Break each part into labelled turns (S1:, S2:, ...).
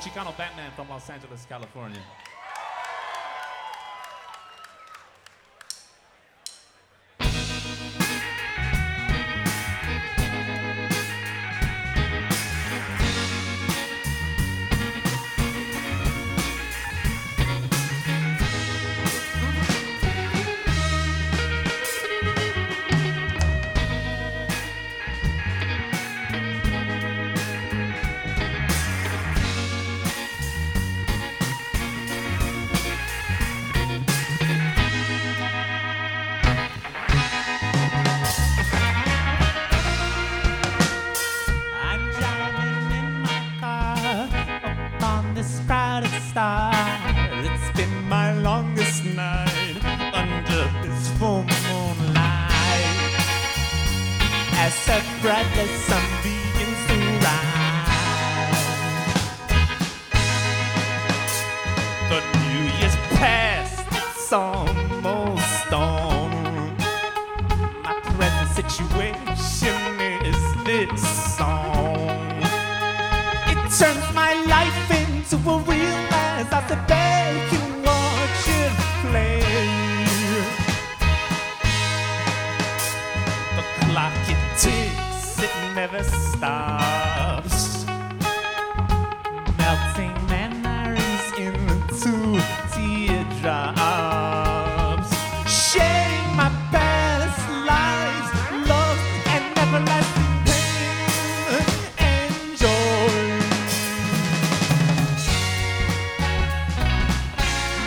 S1: Chicano Batman from Los Angeles, California.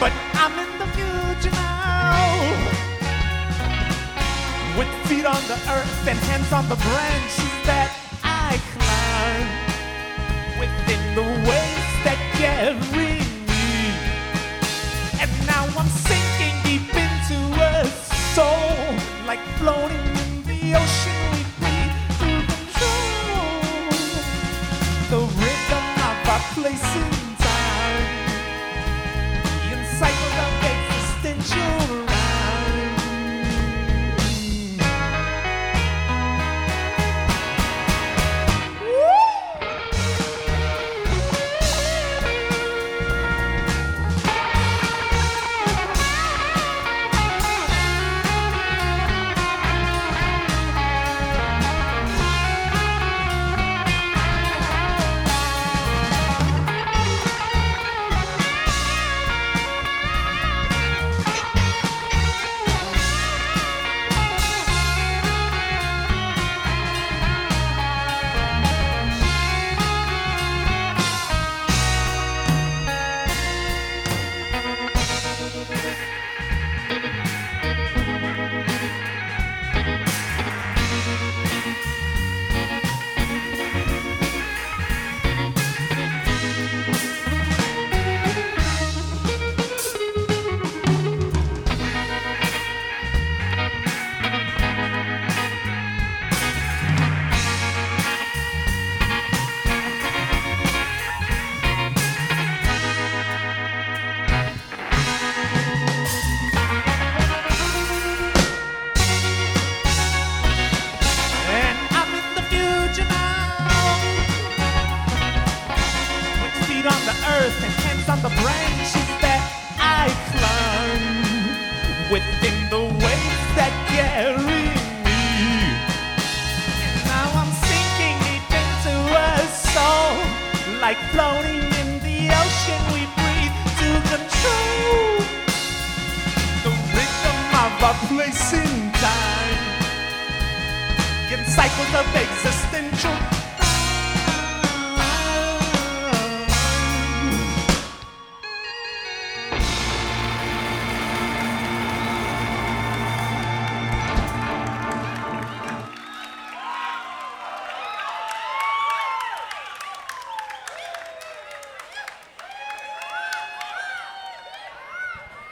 S2: But I'm in the future now. With feet on the earth and hands on the branches that I climb. Within the waves that carry me. And now I'm sinking deep into a soul. Like floating in the ocean we control. The rhythm of our place Like floating in the ocean we breathe to control. The rhythm of our place in time in cycles of existential.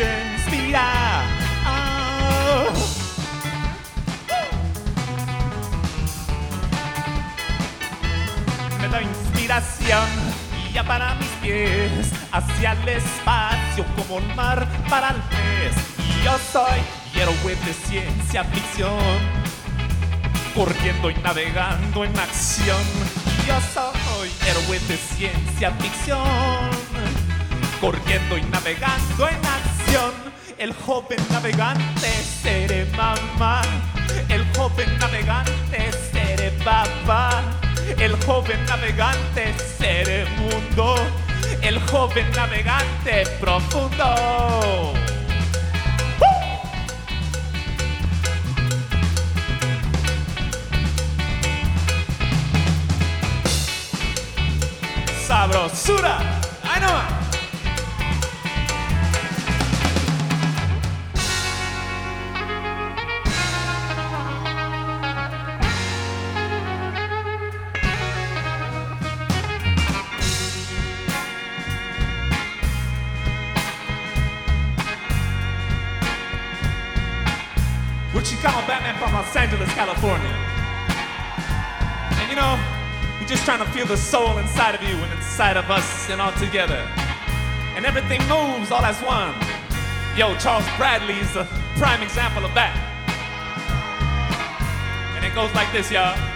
S2: Noche inspira. ah. Me da inspiración y playa para mis pies, hacia el espacio como un mar para el pez. Y yo soy héroe de ciencia ficción, corriendo y navegando en acción. Yo soy héroe de ciencia ficción, corriendo y navegando en El joven navegante seré mamá, el joven navegante seré papá, el joven navegante seré mundo, el joven navegante profundo. Sabrosura, ¡ay no Angeles, California. And you know, we're just trying to feel the soul inside of you and inside of us and all together. And everything moves all as one. Yo, Charles Bradley is a prime example of that. And it goes like this, y'all.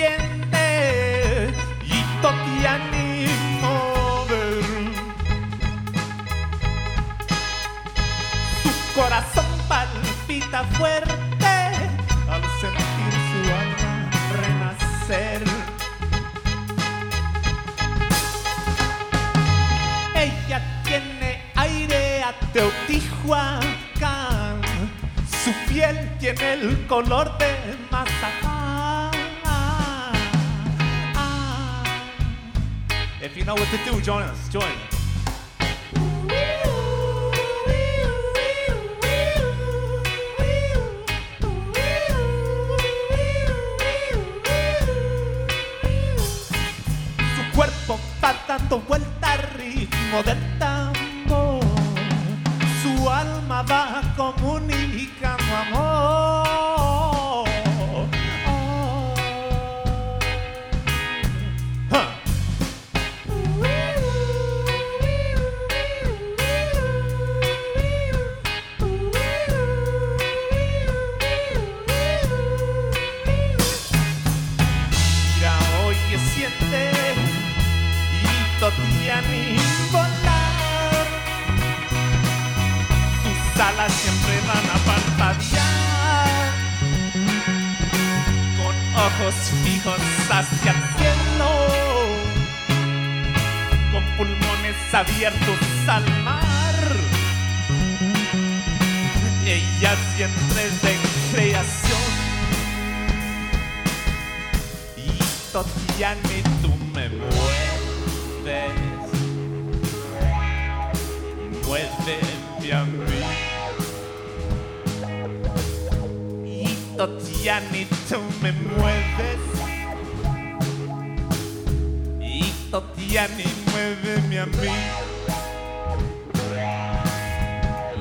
S2: siente y totiani mover. Tu corazón palpita fuerte al sentir su alma renacer. Ella tiene aire a Teotihuacán, su piel tiene el color If you know what to do, join us. Join. Su cuerpo dando vuelta al ritmo del ojos fijos hacia el cielo. Con pulmones abiertos al mar. Ella siempre de creación. Y Totiani, tú me mueves. Muéveme a mí. Y Totiani, tú me mueves. Y Totiani, muéveme a mí.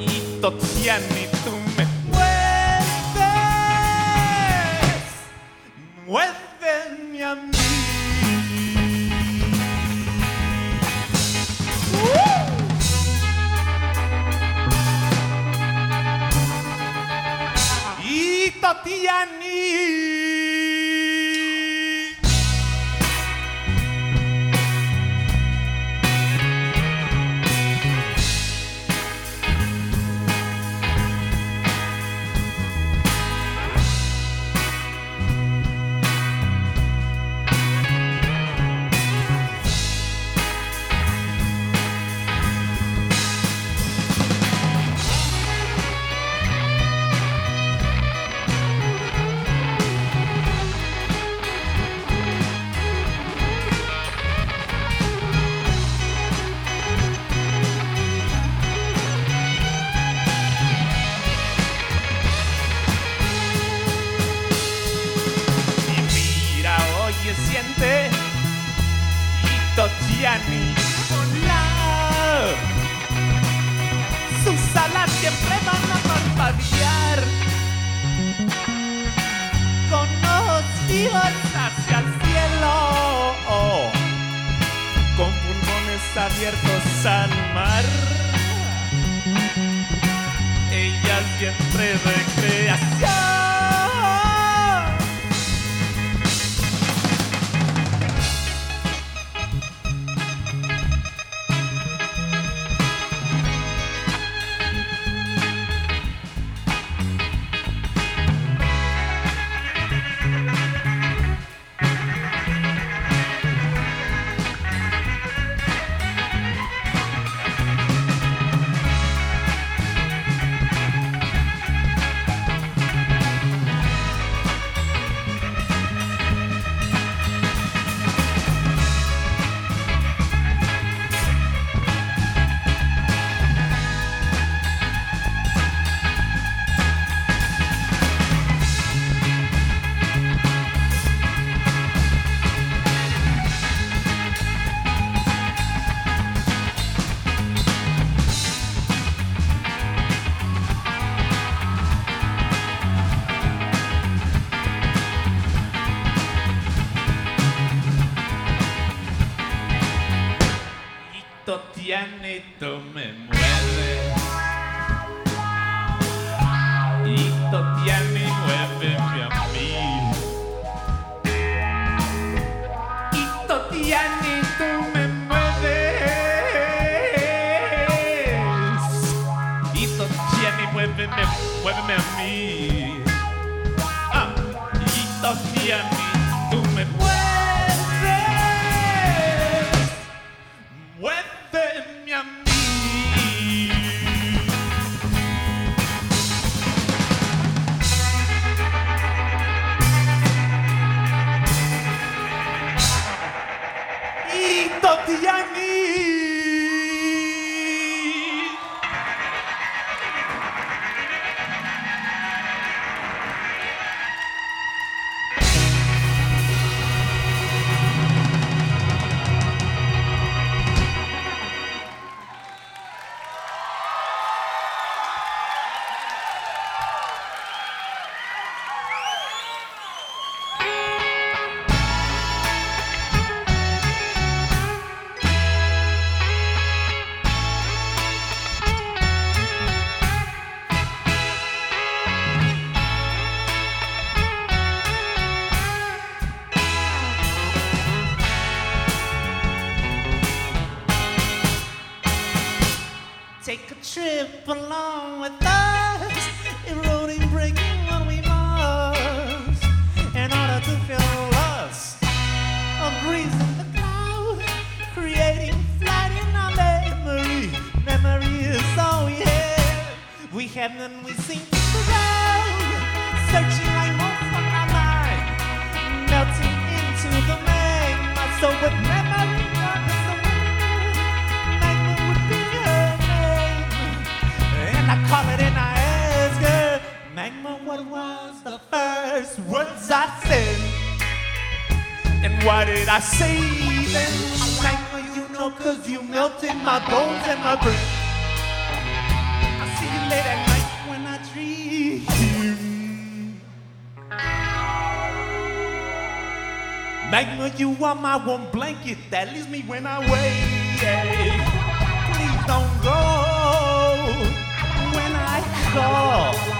S2: Y Totiani, tú me mueves. Muéveme a mí. Y Tatiani. Y con ojos fijos hacia el cielo, con pulmones abiertos al mar. Ella siempre recreación. Take a trip along with us, eroding, breaking what we must, in order to feel lust of reason the cloud, creating flight in our memory. Memory is all we have. We have none, we seem to around, searching like motes on our mind, melting into the magma. So with memory, call it and I ask her, Magma, what was the first words I said? And why did I say then? Magma, you know, cause you melted my bones and my brain. I see you late at night when I dream. Magma, you are my warm blanket that leaves me when I wake. Please don't go I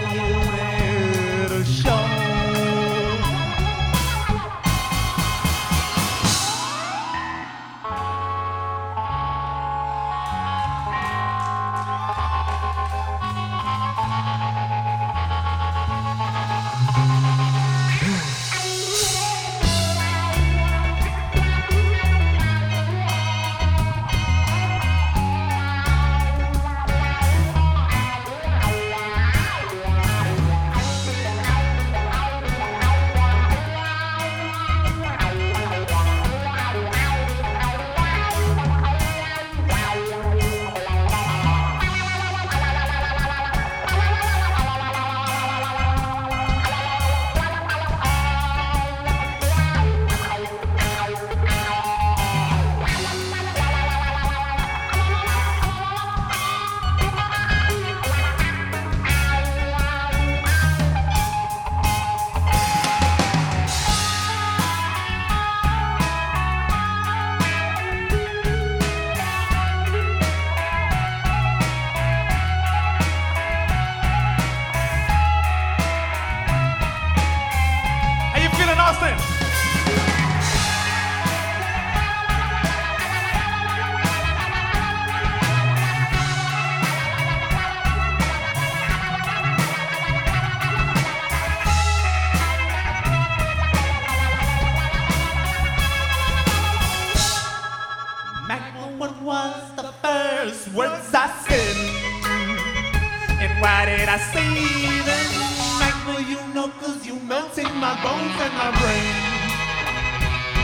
S2: you melted my bones and my brain.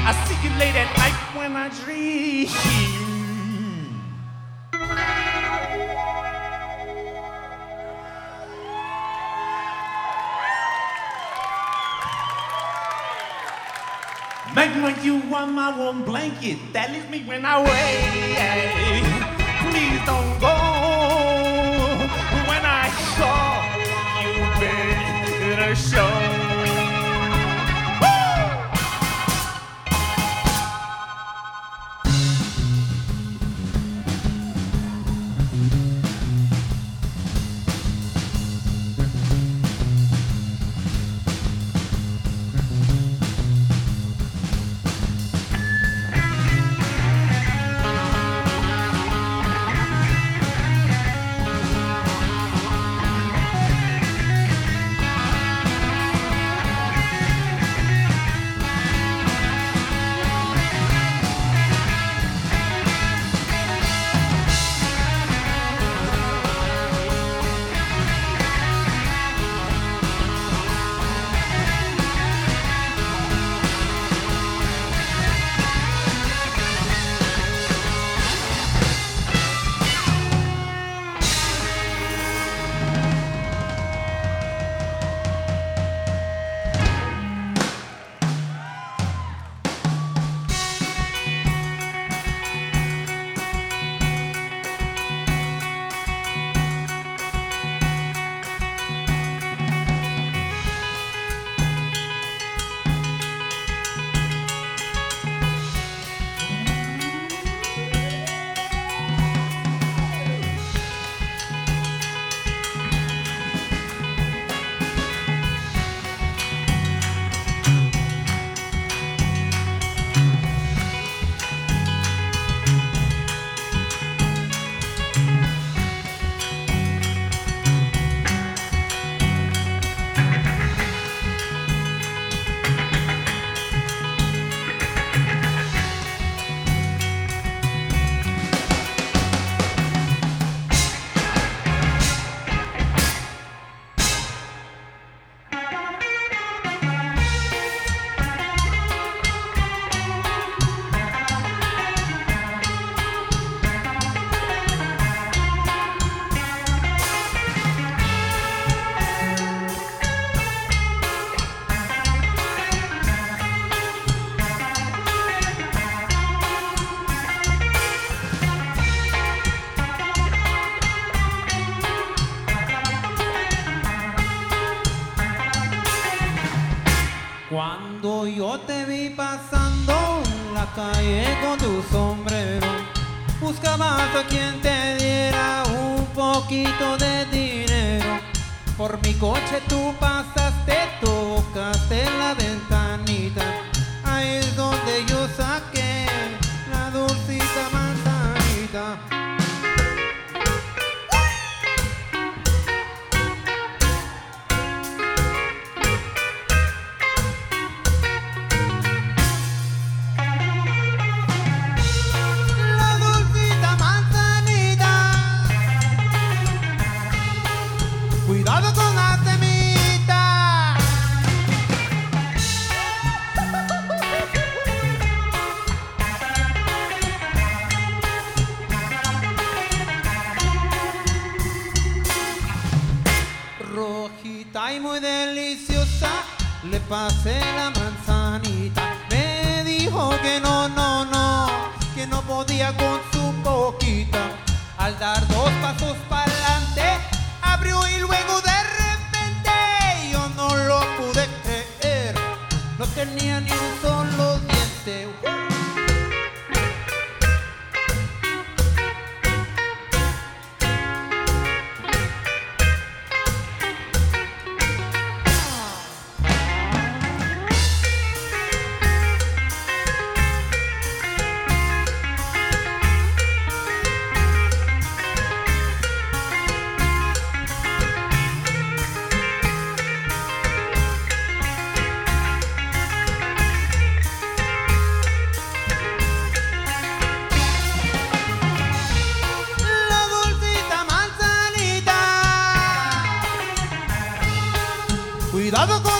S2: I see you late at night when I dream. Magma, you are my warm blanket that leaves me when I wake. Please don't go when I call you better show.
S3: Hoy yo te vi pasando la calle con tu sombrero. Buscabas a quien te diera un poquito de dinero. Por mi coche tú pasaste, tocaste la ventanita. Ahí es donde yo saqué la dulcita manzanita. Rojita y muy deliciosa, le pasé la manzanita. Me dijo que no, no, no, que no podía con su boquita. Al dar dos pasos para adelante, abrió y luego de repente yo no lo pude creer. No tenía ni un solo diente. Cuidado con